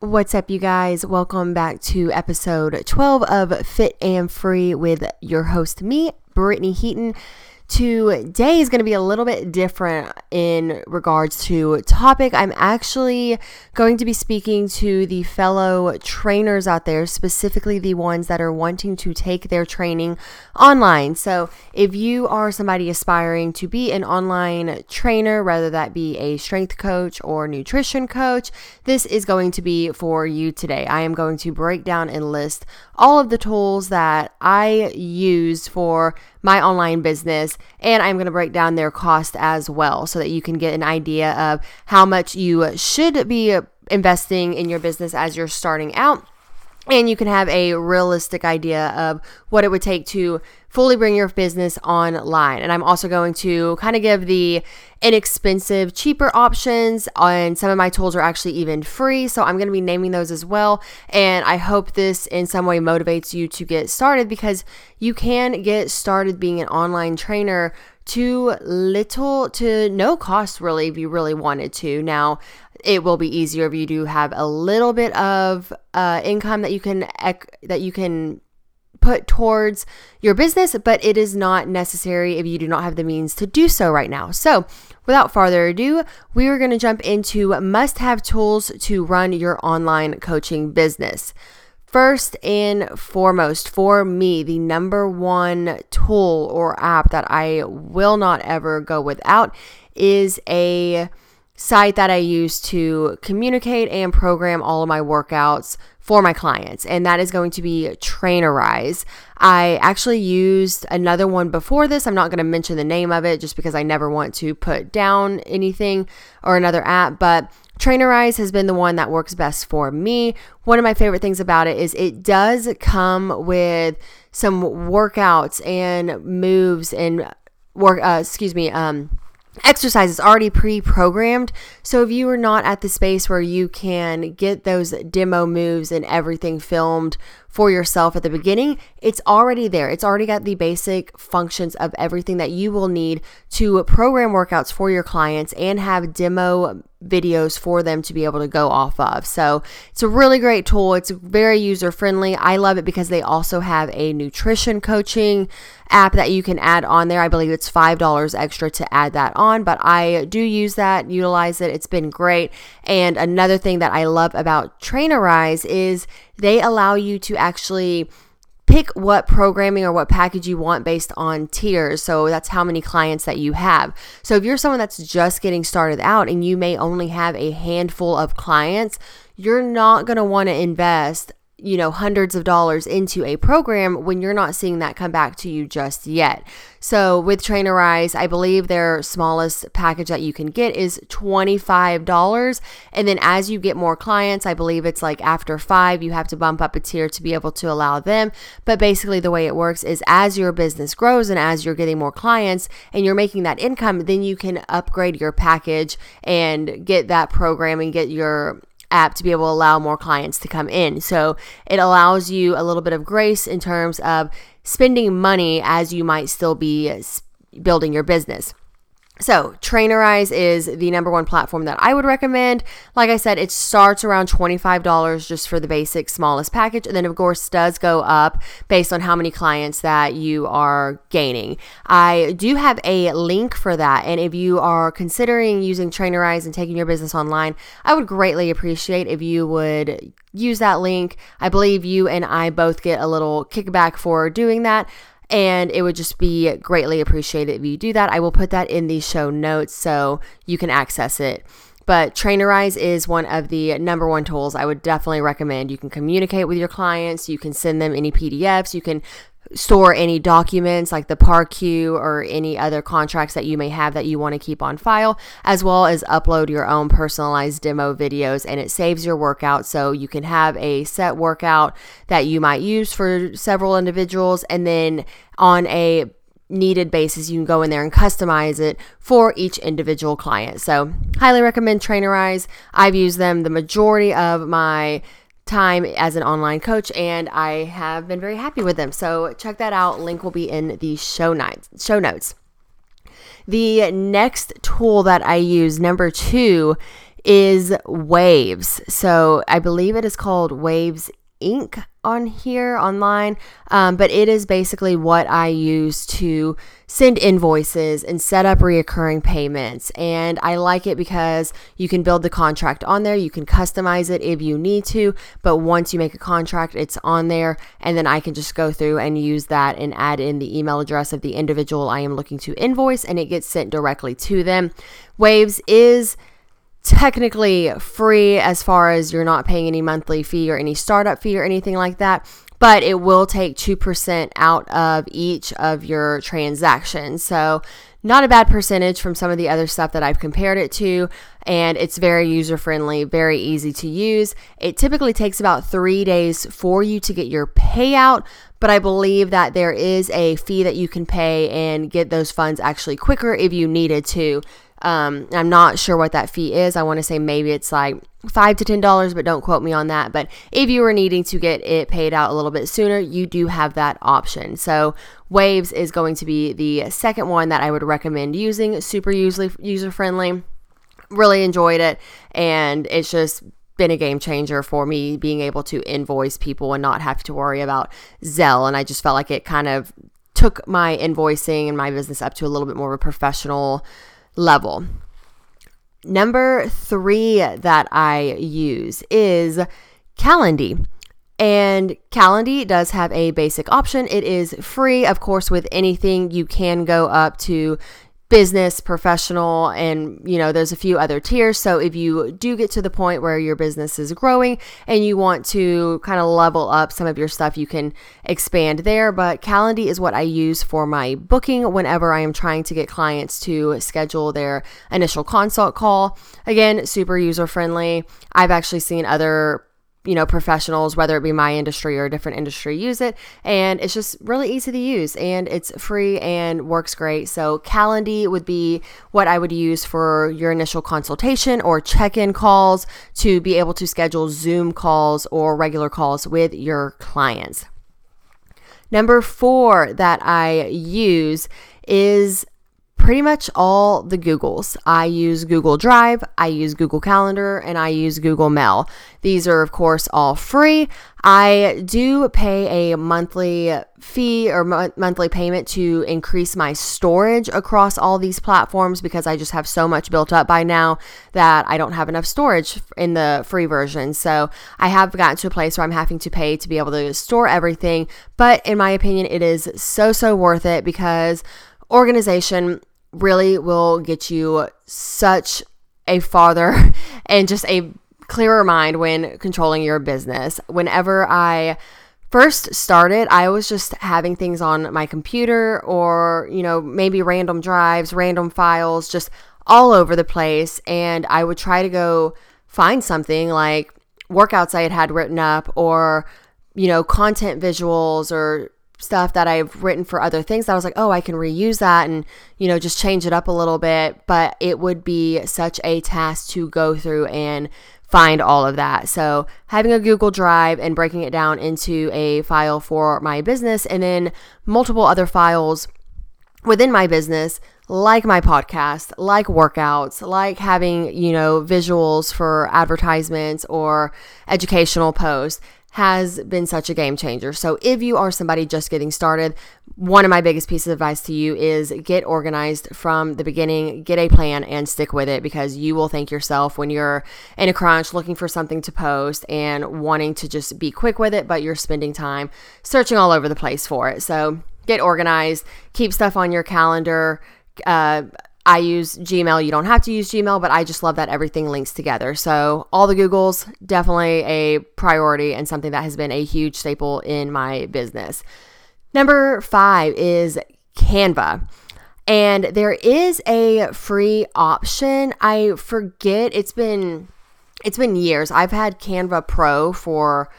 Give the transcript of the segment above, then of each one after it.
What's up, you guys? Welcome back to episode 12 of Fit and Free with your host, me, Brittany Heaton. Today is going to be a little bit different in regards to topic. I'm actually going to be speaking to the fellow trainers out there, specifically the ones that are wanting to take their training online. So, if you are somebody aspiring to be an online trainer, whether that be a strength coach or nutrition coach, this is going to be for you today. I am going to break down and list all of the tools that I use for my online business and I'm going to break down their cost as well so that you can get an idea of how much you should be investing in your business as you're starting out. And you can have a realistic idea of what it would take to fully bring your business online. And I'm also going to kind of give the inexpensive, cheaper options, and some of my tools are actually even free. So I'm going to be naming those as well. And I hope this in some way motivates you to get started because you can get started being an online trainer to little to no cost really if you really wanted to. Now, it will be easier if you do have a little bit of uh, income that you can that you can put towards your business, but it is not necessary if you do not have the means to do so right now. So, without further ado, we are going to jump into must have tools to run your online coaching business. First and foremost, for me, the number one tool or app that I will not ever go without is a site that I use to communicate and program all of my workouts for my clients, and that is going to be Trainerize. I actually used another one before this. I'm not going to mention the name of it just because I never want to put down anything or another app, but Trainerize has been the one that works best for me. One of my favorite things about it is it does come with some workouts and moves and work, uh, excuse me, um, exercise is already pre-programmed so if you are not at the space where you can get those demo moves and everything filmed for yourself at the beginning, it's already there. It's already got the basic functions of everything that you will need to program workouts for your clients and have demo videos for them to be able to go off of. So it's a really great tool. It's very user friendly. I love it because they also have a nutrition coaching app that you can add on there. I believe it's $5 extra to add that on, but I do use that, utilize it. It's been great. And another thing that I love about Trainerize is they allow you to actually pick what programming or what package you want based on tiers. So that's how many clients that you have. So if you're someone that's just getting started out and you may only have a handful of clients, you're not going to want to invest you know, hundreds of dollars into a program when you're not seeing that come back to you just yet. So with Trainerize, I believe their smallest package that you can get is $25. And then as you get more clients, I believe it's like after five, you have to bump up a tier to be able to allow them. But basically, the way it works is as your business grows and as you're getting more clients and you're making that income, then you can upgrade your package and get that program and get your app to be able to allow more clients to come in. So it allows you a little bit of grace in terms of spending money as you might still be building your business. So, Trainerize is the number one platform that I would recommend. Like I said, it starts around $25 just for the basic smallest package. And then, of course, does go up based on how many clients that you are gaining. I do have a link for that. And if you are considering using Trainerize and taking your business online, I would greatly appreciate if you would use that link. I believe you and I both get a little kickback for doing that and it would just be greatly appreciated if you do that. I will put that in the show notes so you can access it. But Trainerize is one of the number one tools I would definitely recommend. You can communicate with your clients, you can send them any PDFs, you can store any documents like the PAR-Q or any other contracts that you may have that you want to keep on file, as well as upload your own personalized demo videos. And it saves your workout so you can have a set workout that you might use for several individuals. And then on a needed basis, you can go in there and customize it for each individual client. So, highly recommend Trainerize. I've used them the majority of my time as an online coach and I have been very happy with them. So check that out. Link will be in the show notes. Show notes. The next tool that I use, number two, is Waves. So I believe it is called Waves Inc. on here online, um, but it is basically what I use to send invoices and set up reoccurring payments. And I like it because you can build the contract on there, you can customize it if you need to, but once you make a contract, it's on there, and then I can just go through and use that and add in the email address of the individual I am looking to invoice, and it gets sent directly to them. Waves is technically free as far as you're not paying any monthly fee or any startup fee or anything like that, but it will take 2% out of each of your transactions. So, not a bad percentage from some of the other stuff that I've compared it to, and it's very user friendly, very easy to use. It typically takes about three days for you to get your payout, but I believe that there is a fee that you can pay and get those funds actually quicker if you needed to. Um, I'm not sure what that fee is. I want to say maybe it's like five to ten dollars, but don't quote me on that. But if you were needing to get it paid out a little bit sooner, you do have that option. So Waves is going to be the second one that I would recommend using. Super user friendly. Really enjoyed it, and it's just been a game changer for me being able to invoice people and not have to worry about Zelle. And I just felt like it kind of took my invoicing and my business up to a little bit more of a professional level. Number three that I use is Calendly. And Calendly does have a basic option. It is free, of course, with anything. You can go up to business, professional, and you know, there's a few other tiers. So if you do get to the point where your business is growing and you want to kind of level up some of your stuff, you can expand there. But Calendly is what I use for my booking whenever I am trying to get clients to schedule their initial consult call. Again, super user friendly. I've actually seen other you know, professionals, whether it be my industry or a different industry, use it. And it's just really easy to use and it's free and works great. So, Calendly would be what I would use for your initial consultation or check in calls to be able to schedule Zoom calls or regular calls with your clients. Number four that I use is pretty much all the Googles. I use Google Drive, I use Google Calendar, and I use Google Mail. These are, of course, all free. I do pay a monthly fee or mo- monthly payment to increase my storage across all these platforms because I just have so much built up by now that I don't have enough storage in the free version. So I have gotten to a place where I'm having to pay to be able to store everything. But in my opinion, it is so, so worth it because organization really will get you such a farther and just a clearer mind when controlling your business. Whenever I first started, I was just having things on my computer or, you know, maybe random drives, random files, just all over the place. And I would try to go find something like workouts I had had written up or, you know, content visuals or stuff that I've written for other things that I was like, oh, I can reuse that and, you know, just change it up a little bit. But it would be such a task to go through and find all of that. So having a Google Drive and breaking it down into a file for my business and then multiple other files within my business like my podcast, like workouts, like having, you know, visuals for advertisements or educational posts has been such a game changer. So, if you are somebody just getting started, one of my biggest pieces of advice to you is get organized from the beginning, get a plan, and stick with it because you will thank yourself when you're in a crunch looking for something to post and wanting to just be quick with it, but you're spending time searching all over the place for it. So, get organized, keep stuff on your calendar. Uh, I use Gmail. You don't have to use Gmail, but I just love that everything links together. So, all the Googles, definitely a priority and something that has been a huge staple in my business. Number five is Canva. And there is a free option. I forget it's been it's been years. I've had Canva Pro for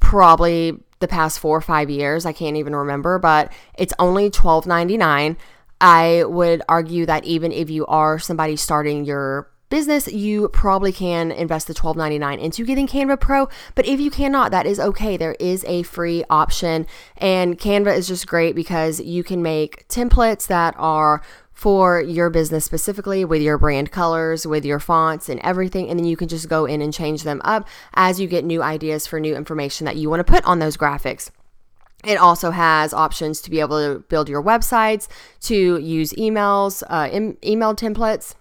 probably the past 4 or 5 years. I can't even remember, but it's only $12.99. I would argue that even if you are somebody starting your business, you probably can invest the $12.99 into getting Canva Pro. But if you cannot, that is okay. There is a free option, and Canva is just great because you can make templates that are for your business specifically with your brand colors, with your fonts and everything. And then you can just go in and change them up as you get new ideas for new information that you want to put on those graphics. It also has options to be able to build your websites, to use emails, uh, em- email templates,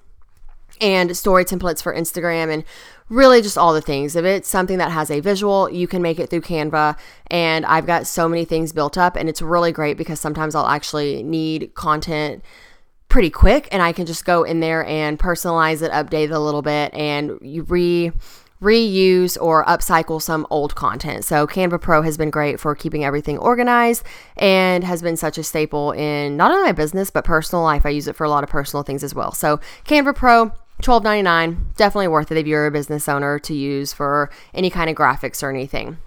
and story templates for Instagram, and really just all the things. If it's something that has a visual, you can make it through Canva. And I've got so many things built up, and it's really great because sometimes I'll actually need content pretty quick and I can just go in there and personalize it, update it a little bit, and you re reuse or upcycle some old content. So Canva Pro has been great for keeping everything organized and has been such a staple in not only my business but personal life. I use it for a lot of personal things as well. So Canva Pro $12.99 definitely worth it if you're a business owner to use for any kind of graphics or anything.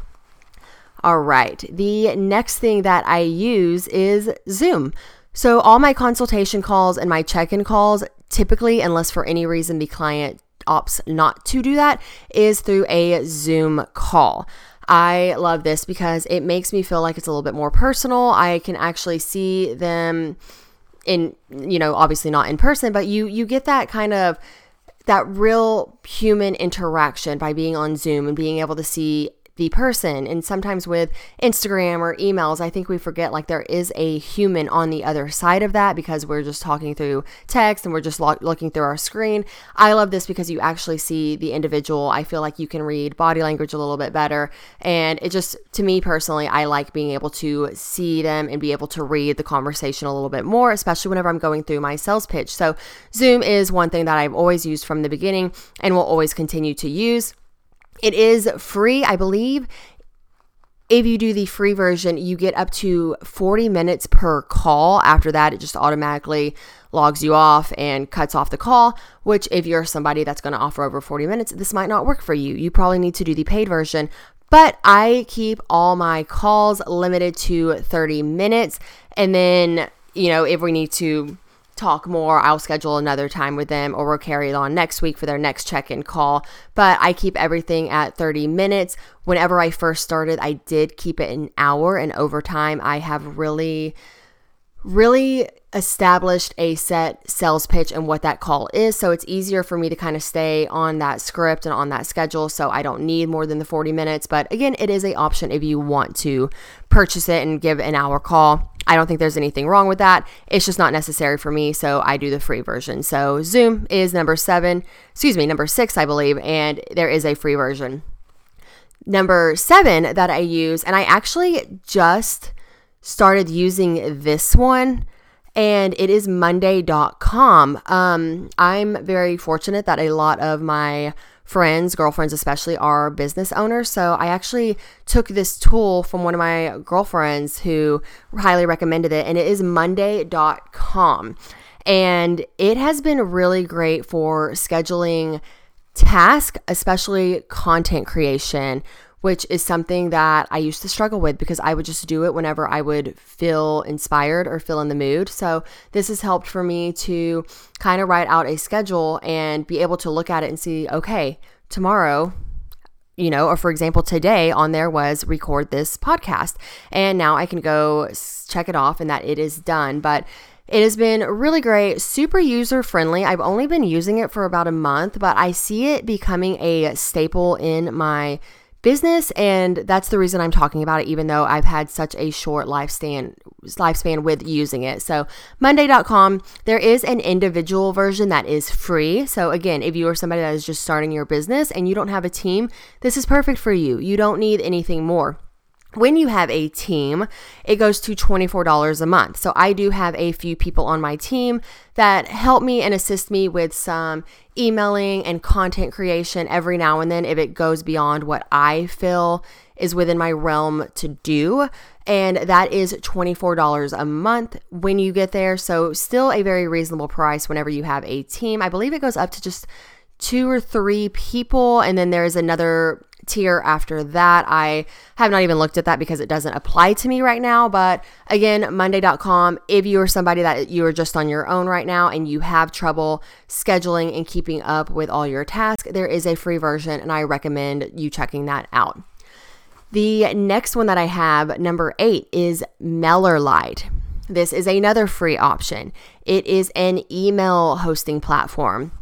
All right, the next thing that I use is Zoom. So, all my consultation calls and my check in calls, typically, unless for any reason the client opts not to do that, is through a Zoom call. I love this because it makes me feel like it's a little bit more personal. I can actually see them in, you know, obviously not in person, but you you get that kind of that real human interaction by being on Zoom and being able to see the person. And sometimes with Instagram or emails, I think we forget like there is a human on the other side of that because we're just talking through text and we're just lo- looking through our screen. I love this because you actually see the individual. I feel like you can read body language a little bit better. And it just, to me personally, I like being able to see them and be able to read the conversation a little bit more, especially whenever I'm going through my sales pitch. So, Zoom is one thing that I've always used from the beginning and will always continue to use. It is free, I believe. If you do the free version, you get up to 40 minutes per call. After that, it just automatically logs you off and cuts off the call, which, if you're somebody that's going to offer over 40 minutes, this might not work for you. You probably need to do the paid version. But I keep all my calls limited to 30 minutes. And then, you know, if we need to talk more, I'll schedule another time with them or we'll carry it on next week for their next check in call. But I keep everything at 30 minutes. Whenever I first started, I did keep it an hour, and over time, I have really, really established a set sales pitch and what that call is. So it's easier for me to kind of stay on that script and on that schedule. So I don't need more than the 40 minutes. But again, it is a option if you want to purchase it and give an hour call. I don't think there's anything wrong with that. It's just not necessary for me. So I do the free version. So Zoom is number seven, excuse me, number six, I believe, and there is a free version. Number seven that I use, and I actually just started using this one and it is monday.com. Um, I'm very fortunate that a lot of my friends, girlfriends especially, are business owners. So I actually took this tool from one of my girlfriends who highly recommended it, and it is monday.com. And it has been really great for scheduling tasks, especially content creation which is something that I used to struggle with because I would just do it whenever I would feel inspired or feel in the mood. So, this has helped for me to kind of write out a schedule and be able to look at it and see, okay, tomorrow, you know, or for example, today on there was record this podcast. And now I can go check it off and that it is done. But it has been really great, super user friendly. I've only been using it for about a month, but I see it becoming a staple in my business and that's the reason I'm talking about it even though I've had such a short lifespan lifespan with using it. So monday.com there is an individual version that is free. So again, if you are somebody that is just starting your business and you don't have a team, this is perfect for you. You don't need anything more. When you have a team, it goes to $24 a month. So I do have a few people on my team that help me and assist me with some emailing and content creation every now and then if it goes beyond what I feel is within my realm to do. And that is $24 a month when you get there. So, still a very reasonable price whenever you have a team. I believe it goes up to just two or three people. And then there's another tier after that. I have not even looked at that because it doesn't apply to me right now. But again, Monday.com, if you are somebody that you are just on your own right now and you have trouble scheduling and keeping up with all your tasks, there is a free version and I recommend you checking that out. The next one that I have, number eight, is MailerLite. this is another free option. It is an email hosting platform.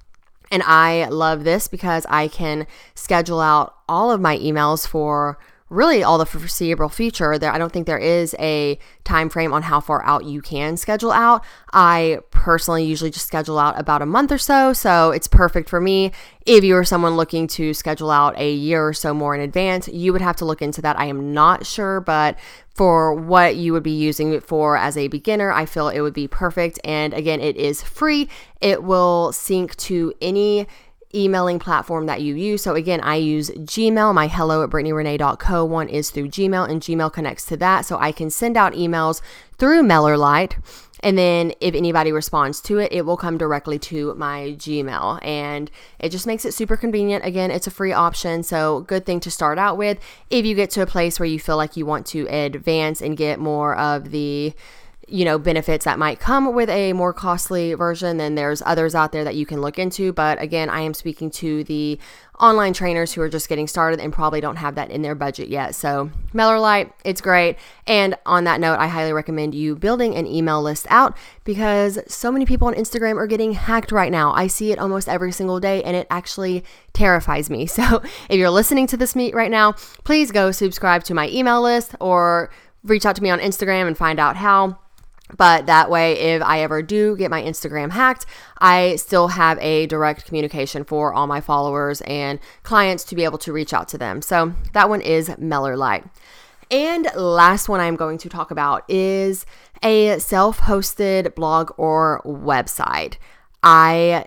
And I love this because I can schedule out all of my emails for really all the foreseeable future there i don't think there is a time frame on how far out you can schedule out. I personally usually just schedule out about a month or so so it's perfect for me. If you are someone looking to schedule out a year or so more in advance you would have to look into that. I am not sure but for what you would be using it for as a beginner i feel it would be perfect. And again it is free. It will sync to any emailing platform that you use. So again, I use Gmail. My hello at brittanyrene.co one is through Gmail and Gmail connects to that. So I can send out emails through MailerLite. And then if anybody responds to it, it will come directly to my Gmail. And it just makes it super convenient. Again, it's a free option. So good thing to start out with. If you get to a place where you feel like you want to advance and get more of the you know benefits that might come with a more costly version then there's others out there that you can look into. But again i am speaking to the online trainers who are just getting started and probably don't have that in their budget yet. So MailerLite it's great. And on that note i highly recommend you building an email list out because so many people on instagram are getting hacked right now. I see it almost every single day and it actually terrifies me. So if you're listening to this meet right now please go subscribe to my email list or reach out to me on instagram and find out how but that way, if I ever do get my Instagram hacked, I still have a direct communication for all my followers and clients to be able to reach out to them. So that one is MailerLite. And last one I'm going to talk about is a self hosted blog or website. I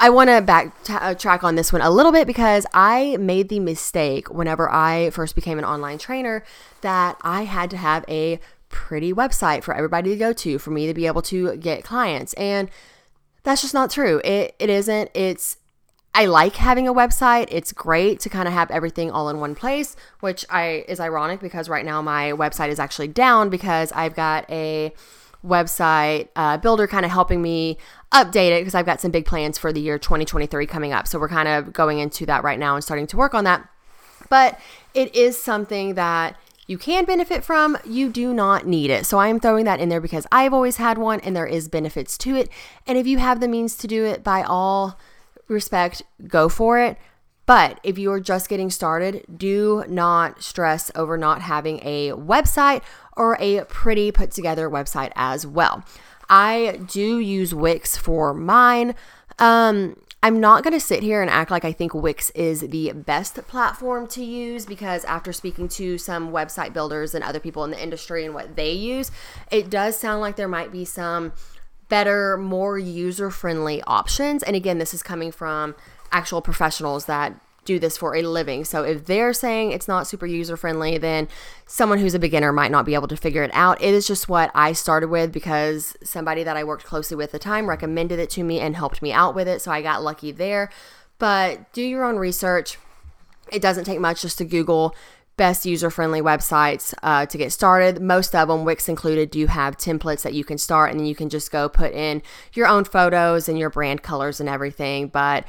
I want to backtrack uh, on this one a little bit because I made the mistake whenever I first became an online trainer that I had to have a pretty website for everybody to go to for me to be able to get clients. And that's just not true. It it isn't. It's I like having a website. It's great to kind of have everything all in one place, which I is ironic because right now my website is actually down because I've got a website uh, builder kind of helping me update it because I've got some big plans for the year 2023 coming up. So we're kind of going into that right now and starting to work on that. But it is something that you can benefit from, you do not need it. So I am throwing that in there because I've always had one and there is benefits to it. And if you have the means to do it, by all respect, go for it. But if you are just getting started, do not stress over not having a website or a pretty put together website as well. I do use Wix for mine. Um, I'm not going to sit here and act like I think Wix is the best platform to use because after speaking to some website builders and other people in the industry and what they use, it does sound like there might be some better, more user friendly options. And again, this is coming from actual professionals that do this for a living. So if they're saying it's not super user friendly, then someone who's a beginner might not be able to figure it out. It is just what I started with because somebody that I worked closely with at the time recommended it to me and helped me out with it. So I got lucky there. But do your own research. It doesn't take much just to Google best user friendly websites uh, to get started. Most of them, Wix included, do have templates that you can start and you can just go put in your own photos and your brand colors and everything. But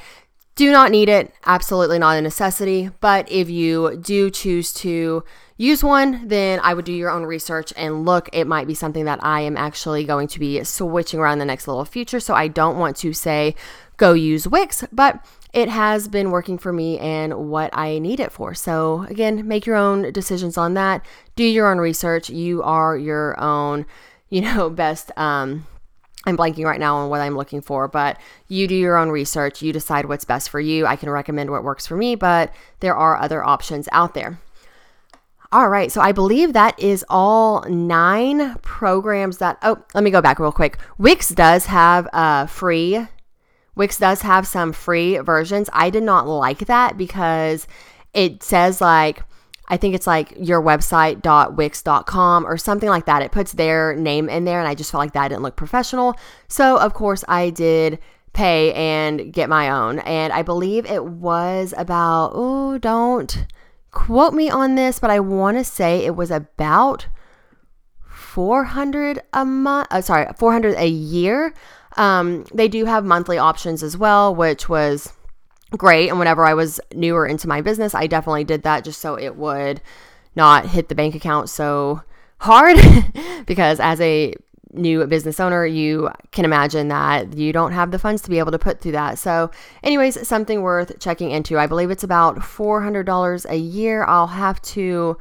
do not need it, absolutely not a necessity. But if you do choose to use one, then I would do your own research and look. It might be something that I am actually going to be switching around the next little future. So I don't want to say go use Wix, but it has been working for me and what I need it for. So again, make your own decisions on that. Do your own research. You are your own, you know, best um I'm blanking right now on what I'm looking for, but you do your own research. You decide what's best for you. I can recommend what works for me, but there are other options out there. All right, so I believe that is all nine programs that. Oh, let me go back real quick. Wix does have a free. Wix does have some free versions. I did not like that because it says like I think it's like your website.wix.com or something like that. It puts their name in there, and I just felt like that didn't look professional. So, of course, I did pay and get my own. And I believe it was about, oh, don't quote me on this, but I want to say it was about 400 a month. Uh, sorry, 400 a year. Um, they do have monthly options as well, which was great. And whenever I was newer into my business, I definitely did that just so it would not hit the bank account so hard because as a new business owner, you can imagine that you don't have the funds to be able to put through that. So, anyways, something worth checking into. I believe it's about $400 a year. I'll have to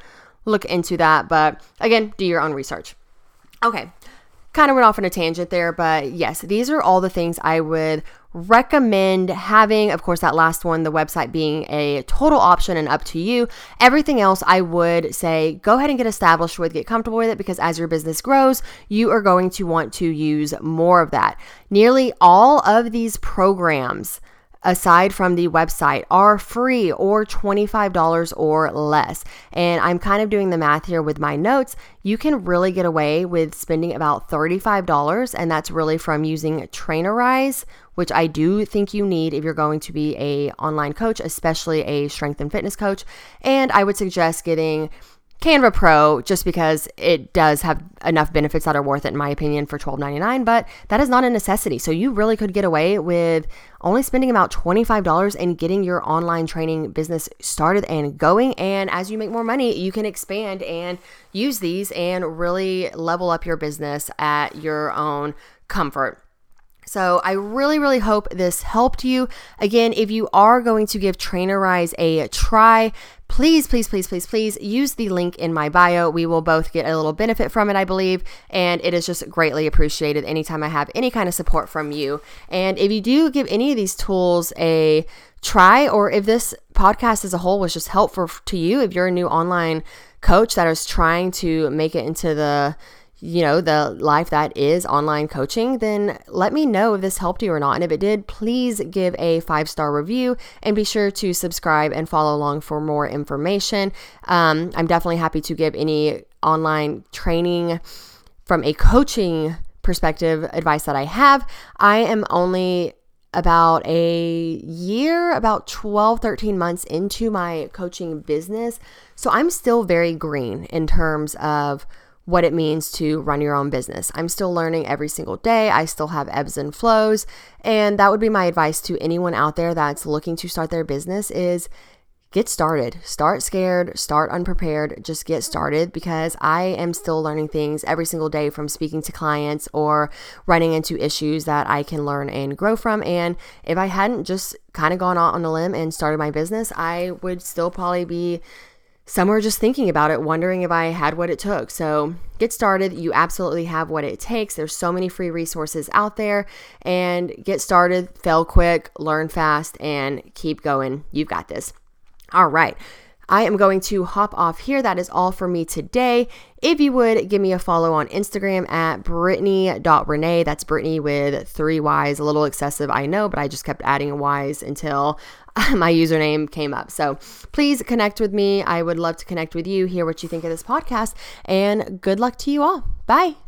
look into that, but again, do your own research. Okay, kind of went off on a tangent there, but yes, these are all the things I would recommend having. Of course, that last one, the website being a total option and up to you. Everything else, I would say go ahead and get established with, get comfortable with it because as your business grows, you are going to want to use more of that. Nearly all of these programs aside from the website are free or $25 or less. And I'm kind of doing the math here with my notes. You can really get away with spending about $35 and that's really from using Trainerize, which I do think you need if you're going to be a online coach, especially a strength and fitness coach. And I would suggest getting Canva Pro just because it does have enough benefits that are worth it in my opinion for $12.99, but that is not a necessity. So you really could get away with only spending about $25 and getting your online training business started and going and as you make more money, you can expand and use these and really level up your business at your own comfort. So I really, really hope this helped you. Again, if you are going to give Trainerize a try, please, please, please, please, please use the link in my bio. We will both get a little benefit from it, I believe, and it is just greatly appreciated anytime I have any kind of support from you. And if you do give any of these tools a try, or if this podcast as a whole was just helpful to you, if you're a new online coach that is trying to make it into the you know, the life that is online coaching, then let me know if this helped you or not. And if it did, please give a five star review and be sure to subscribe and follow along for more information. Um, I'm definitely happy to give any online training from a coaching perspective advice that I have. I am only about a year, about 12, 13 months into my coaching business. So I'm still very green in terms of what it means to run your own business. I'm still learning every single day. I still have ebbs and flows, and that would be my advice to anyone out there that's looking to start their business is get started. Start scared, start unprepared, just get started because I am still learning things every single day from speaking to clients or running into issues that I can learn and grow from. And if I hadn't just kind of gone out on a limb and started my business, I would still probably be some are just thinking about it, wondering if I had what it took. So get started. You absolutely have what it takes. There's so many free resources out there. And get started, fail quick, learn fast, and keep going. You've got this. All right. I am going to hop off here. That is all for me today. If you would give me a follow on Instagram at Brittany.Renee. That's Brittany with three Y's. A little excessive, I know, but I just kept adding Y's until my username came up. So please connect with me. I would love to connect with you, hear what you think of this podcast, and good luck to you all. Bye.